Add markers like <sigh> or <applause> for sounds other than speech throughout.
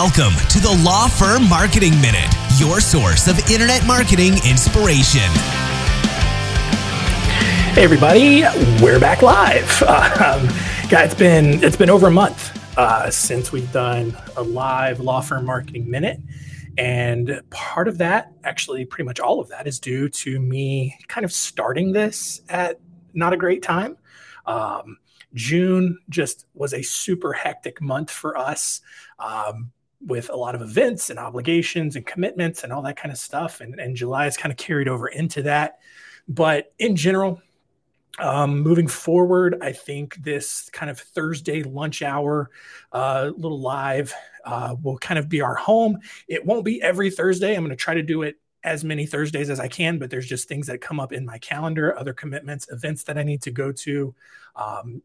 Welcome to the Law Firm Marketing Minute, your source of internet marketing inspiration. Hey everybody, we're back live. <laughs> Um, guys, it's been it's been over a month uh, since we've done a live Law Firm Marketing Minute. And part of that, actually, pretty much all of that, is due to me kind of starting this at not a great time. Um, June just was a super hectic month for us um, with a lot of events and obligations and commitments and all that kind of stuff. And, and July is kind of carried over into that. But in general, um, moving forward, I think this kind of Thursday lunch hour, uh, little live, uh, will kind of be our home. It won't be every Thursday. I'm going to try to do it as many Thursdays as I can, but there's just things that come up in my calendar, other commitments, events that I need to go to, um,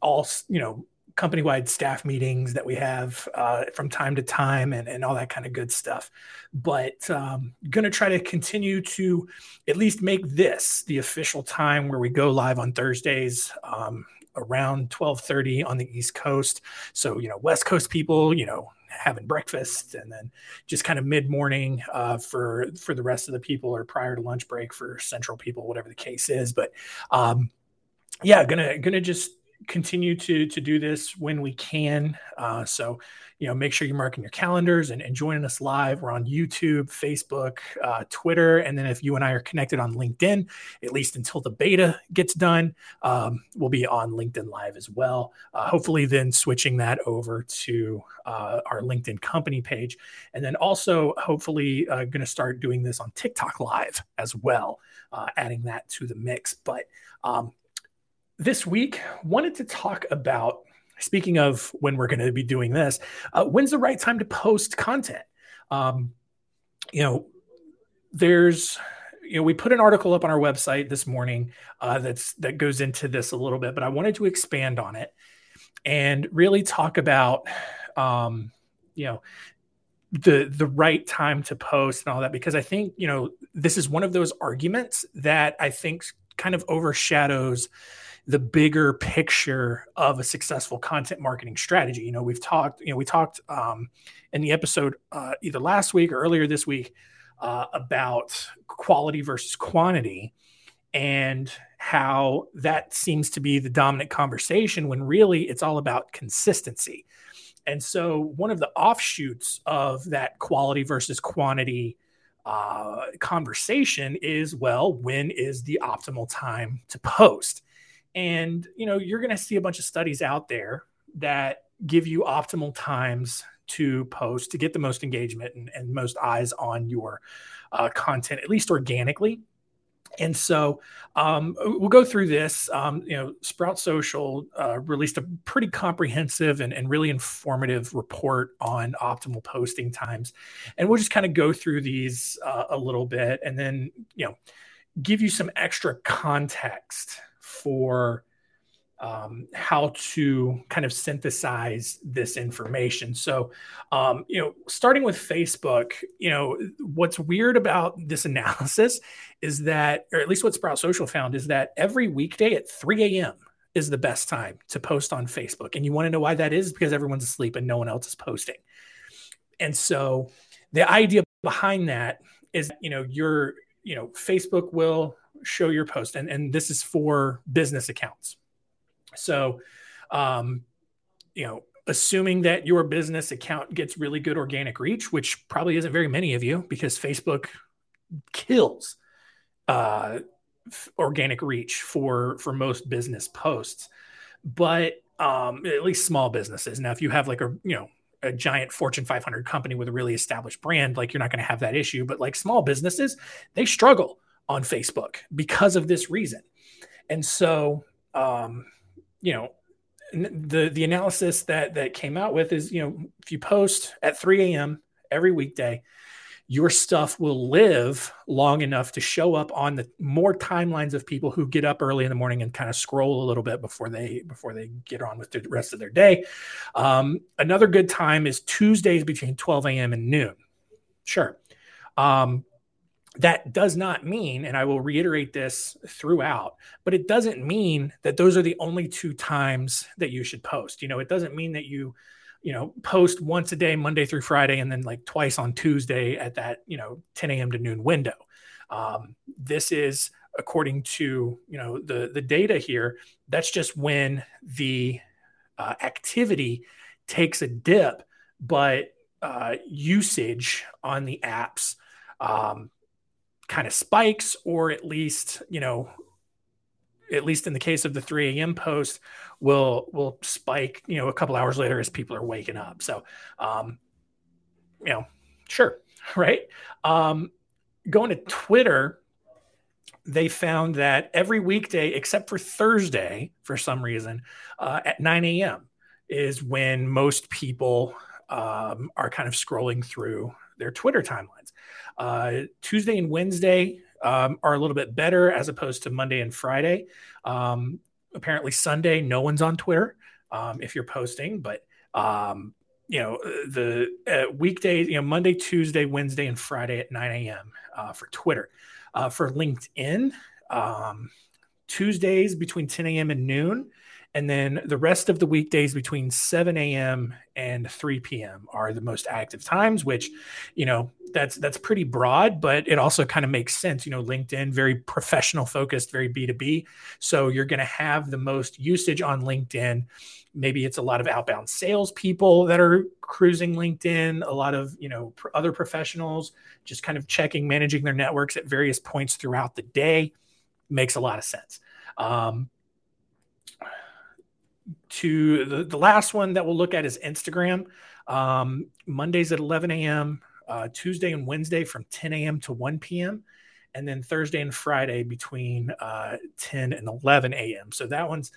all you know, company-wide staff meetings that we have uh, from time to time, and, and all that kind of good stuff. But um, going to try to continue to at least make this the official time where we go live on Thursdays. Um, around 12:30 on the East Coast. So, you know, West Coast people, you know, having breakfast and then just kind of mid morning uh, for for the rest of the people or prior to lunch break for central people whatever the case is but um, yeah gonna gonna just continue to to do this when we can. Uh, so, you know, make sure you're marking your calendars and, and joining us live. We're on YouTube, Facebook, uh, Twitter, and then if you and I are connected on LinkedIn, at least until the beta gets done, um, we'll be on LinkedIn Live as well. Uh, hopefully, then switching that over to uh, our LinkedIn company page, and then also hopefully uh, going to start doing this on TikTok Live as well, uh, adding that to the mix. But um, this week wanted to talk about speaking of when we're going to be doing this uh, when's the right time to post content? Um, you know there's you know we put an article up on our website this morning uh, that's that goes into this a little bit but i wanted to expand on it and really talk about um, you know the the right time to post and all that because i think you know this is one of those arguments that i think kind of overshadows the bigger picture of a successful content marketing strategy. You know, we've talked, you know, we talked um, in the episode uh, either last week or earlier this week uh, about quality versus quantity and how that seems to be the dominant conversation when really it's all about consistency. And so, one of the offshoots of that quality versus quantity uh, conversation is well, when is the optimal time to post? And you know, you're going to see a bunch of studies out there that give you optimal times to post to get the most engagement and, and most eyes on your uh, content, at least organically. And so um, we'll go through this. Um, you know, Sprout Social uh, released a pretty comprehensive and, and, really informative report on optimal posting times, and we'll just kind of go through these uh, a little bit, and then you know, give you some extra context for um, how to kind of synthesize this information. So, um, you know, starting with Facebook, you know, what's weird about this <laughs> analysis is that, or at least what Sprout Social found, is that every weekday at 3 a.m. is the best time to post on Facebook. And you want to know why that is? Because everyone's asleep and no one else is posting. And so, the idea behind that is, you know, your, you know, Facebook will show your post and, and this is for business accounts. So um, you know assuming that your business account gets really good organic reach which probably isn't very many of you because facebook kills uh, organic reach for for most business posts. But um, at least small businesses. Now if you have like a you know a giant fortune 500 company with a really established brand like you're not going to have that issue. But like small businesses they struggle on Facebook because of this reason. And so, um, you know, the the analysis that that came out with is, you know, if you post at 3 a.m. every weekday, your stuff will live long enough to show up on the more timelines of people who get up early in the morning and kind of scroll a little bit before they before they get on with the rest of their day. Um, another good time is Tuesdays between 12 a.m. and noon. Sure. Um, that does not mean, and I will reiterate this throughout, but it doesn't mean that those are the only two times that you should post. You know, it doesn't mean that you you know, post once a day, Monday through Friday, and then like twice on Tuesday at that, you know, 10 a.m. to noon window. Um, this is according to you know the the data here. That's just when the uh, activity takes a dip, but uh, usage on the apps um, kind of spikes, or at least you know at least in the case of the 3 a.m. post, will will spike, you know, a couple hours later as people are waking up. So, um, you know, sure, <laughs> right? Um, going to Twitter, they found that every weekday except for Thursday, for some reason, uh, at 9 a.m. is when most people um, are kind of scrolling through their Twitter timelines. Uh, Tuesday and Wednesday um, are a little bit better as opposed to Monday and Friday. Um, apparently, Sunday, no one's on Twitter um, if you're posting, but um, you know the uh, weekdays, you know Monday, Tuesday, Wednesday, and Friday at 9 a.m. Uh, for Twitter. Uh, for LinkedIn, um, Tuesdays between 10 a.m. and noon and then the rest of the weekdays between 7 a.m. and 3 p.m. are the most active times, which, you know, that's that's pretty broad, but it also kind of makes sense. You know, LinkedIn, very professional focused, very B2B. So you're going to have the most usage on LinkedIn. Maybe it's a lot of outbound salespeople that are cruising LinkedIn, a lot of, you know, other professionals just kind of checking, managing their networks at various points throughout the day. Makes a lot of sense. Um, to the, the last one that we'll look at is Instagram. Um, Mondays at 11 a.m., uh, Tuesday and Wednesday from 10 a.m. to 1 p.m., and then Thursday and Friday between uh, 10 and 11 a.m. So that one's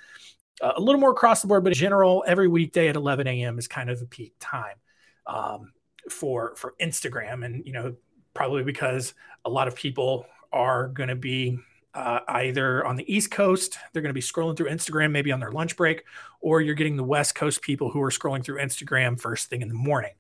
a little more across the board, but in general, every weekday at 11 a.m. is kind of the peak time um, for for Instagram, and you know probably because a lot of people are going to be uh, either on the East Coast, they're going to be scrolling through Instagram, maybe on their lunch break, or you're getting the West Coast people who are scrolling through Instagram first thing in the morning.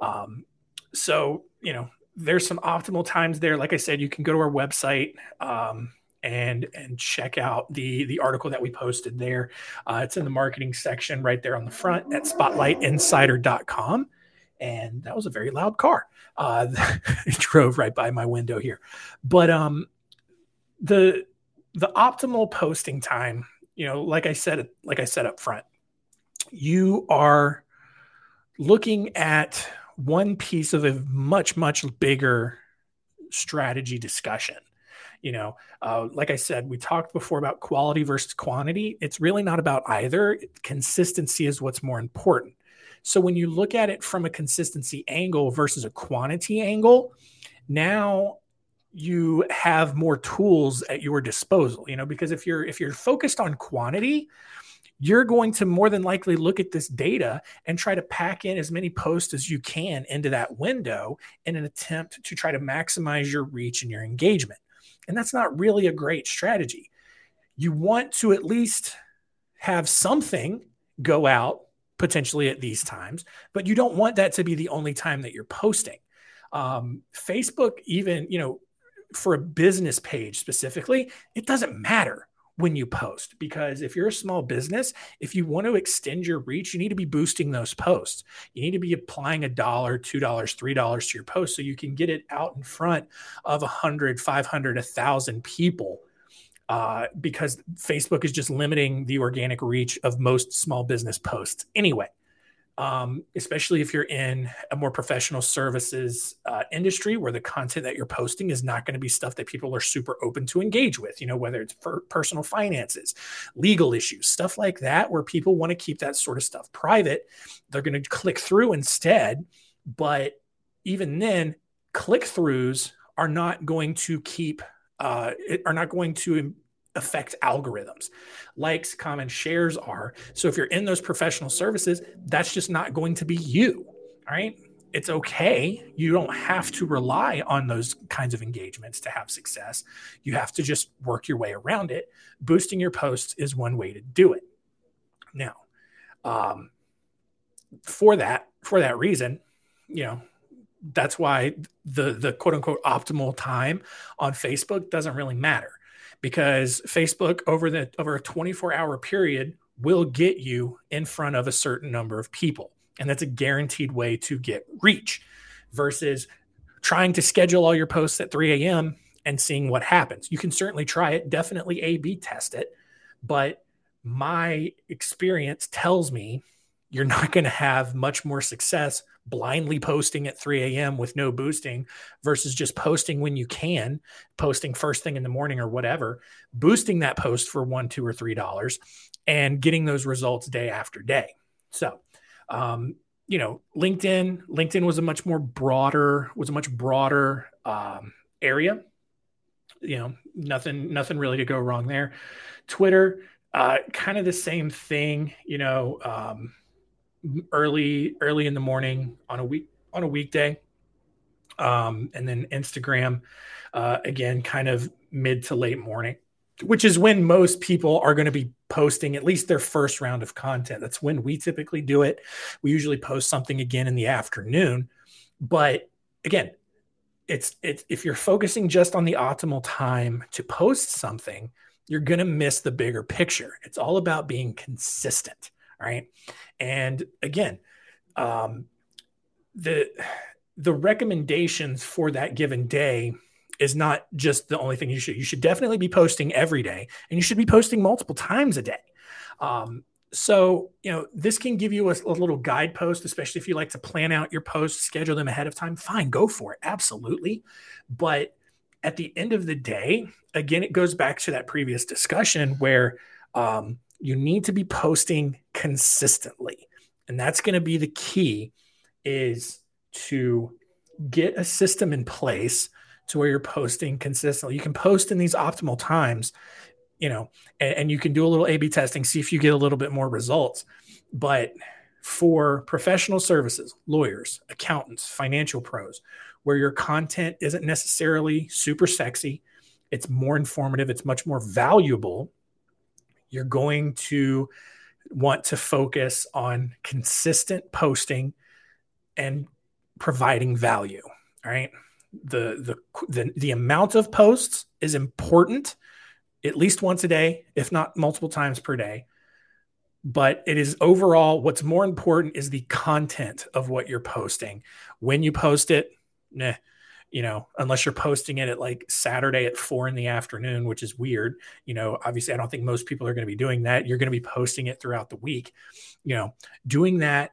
Um, so, you know, there's some optimal times there. Like I said, you can go to our website. Um, and and check out the the article that we posted there. Uh, it's in the marketing section right there on the front at spotlightinsider.com. And that was a very loud car. Uh, <laughs> it drove right by my window here. But um, the the optimal posting time you know like i said like i said up front you are looking at one piece of a much much bigger strategy discussion. You know uh, like i said we talked before about quality versus quantity. It's really not about either. Consistency is what's more important. So when you look at it from a consistency angle versus a quantity angle now you have more tools at your disposal you know because if you're if you're focused on quantity you're going to more than likely look at this data and try to pack in as many posts as you can into that window in an attempt to try to maximize your reach and your engagement. And that's not really a great strategy. You want to at least have something go out potentially at these times but you don't want that to be the only time that you're posting. Um, facebook even you know for a business page specifically, it doesn't matter when you post because if you're a small business, if you want to extend your reach, you need to be boosting those posts. You need to be applying a dollar, two dollars, three dollars to your post so you can get it out in front of a hundred, five hundred, a thousand people. Uh, because Facebook is just limiting the organic reach of most small business posts anyway um, especially if you're in a more professional services uh, industry where the content that you're posting is not going to be stuff that people are super open to engage with, you know, whether it's for personal finances, legal issues, stuff like that, where people want to keep that sort of stuff private. They're going to click through instead. But even then, click throughs are not going to keep, uh, are not going to affect algorithms. Likes, comments, shares are. So if you're in those professional services, that's just not going to be you. All right. It's okay. You don't have to rely on those kinds of engagements to have success. You have to just work your way around it. Boosting your posts is one way to do it. Now, um, for that, for that reason, you know, that's why the the quote unquote optimal time on Facebook doesn't really matter because Facebook over the over a 24 hour period will get you in front of a certain number of people. And that's a guaranteed way to get reach versus trying to schedule all your posts at 3 a.m. and seeing what happens. You can certainly try it, definitely A B test it. But my experience tells me you're not going to have much more success blindly posting at 3 a.m. with no boosting versus just posting when you can, posting first thing in the morning or whatever, boosting that post for one, two, or three dollars and getting those results day after day. So, um, you know, LinkedIn, LinkedIn was a much more broader, was a much broader um, area. You know, nothing, nothing really to go wrong there. Twitter, uh, kind of the same thing. You know, um, early early in the morning on a week on a weekday. Um, and then instagram uh, again kind of mid to late morning which is when most people are going to be posting at least their first round of content. That's when we typically do it. We usually post something again in the afternoon. But again it's it's if you're focusing just on the optimal time to post something you're going to miss the bigger picture. It's all about being consistent right? And again, um, the the recommendations for that given day is not just the only thing you should. You should definitely be posting every day, and you should be posting multiple times a day. Um, so you know this can give you a, a, little guidepost, especially if you like to plan out your posts, schedule them ahead of time. Fine, go for it, absolutely. But at the end of the day, again, it goes back to that previous discussion where um, you need to be posting consistently. And that's going to be the key is to get a system in place to where you're posting consistently. You can post in these optimal times, you know, and, and you can do a little A B testing, see if you get a little bit more results. But for professional services, lawyers, accountants, financial pros, where your content isn't necessarily super sexy, it's more informative, it's much more valuable you're going to want to focus on consistent posting and providing value. All right. The, the the the amount of posts is important at least once a day, if not multiple times per day. But it is overall what's more important is the content of what you're posting. When you post it, nah, you know, unless you're posting it at like Saturday at four in the afternoon, which is weird. You know, obviously, I don't think most people are going to be doing that. You're going to be posting it throughout the week. You know, doing that,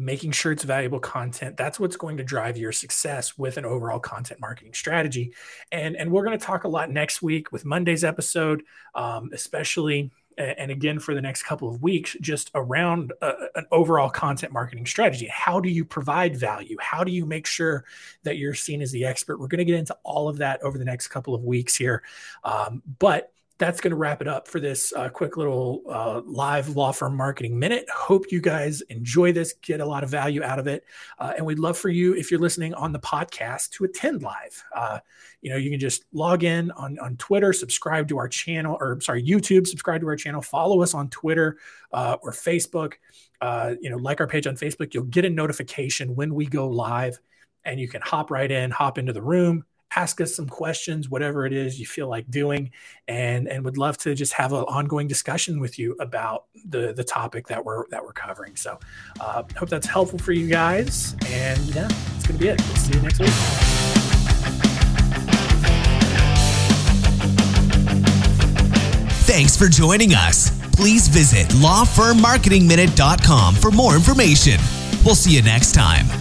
making sure it's valuable content, that's what's going to drive your success with an overall content marketing strategy. And, and we're going to talk a lot next week with Monday's episode, um, especially and again for the next couple of weeks just around a, an overall content marketing strategy. How do you provide value? How do you make sure that you're seen as the expert? We're going to get into all of that over the next couple of weeks here. Um, but that's going to wrap it up for this uh, quick little uh, live law firm marketing minute. Hope you guys enjoy this, get a lot of value out of it. Uh, and we'd love for you, if you're listening on the podcast, to attend live. Uh, you know, you can just log in on, on Twitter, subscribe to our channel, or sorry, YouTube, subscribe to our channel, follow us on Twitter uh, or Facebook. Uh, you know, like our page on Facebook, you'll get a notification when we go live and you can hop right in, hop into the room, ask us some questions, whatever it is you feel like doing, and and would love to just have an ongoing discussion with you about the the topic that we're that we're covering. So, uh, hope that's helpful for you guys, and yeah, that's gonna be it. We'll see you next week. Thanks for joining us. Please visit lawfirmmarketingminute.com for more information. We'll see you next time.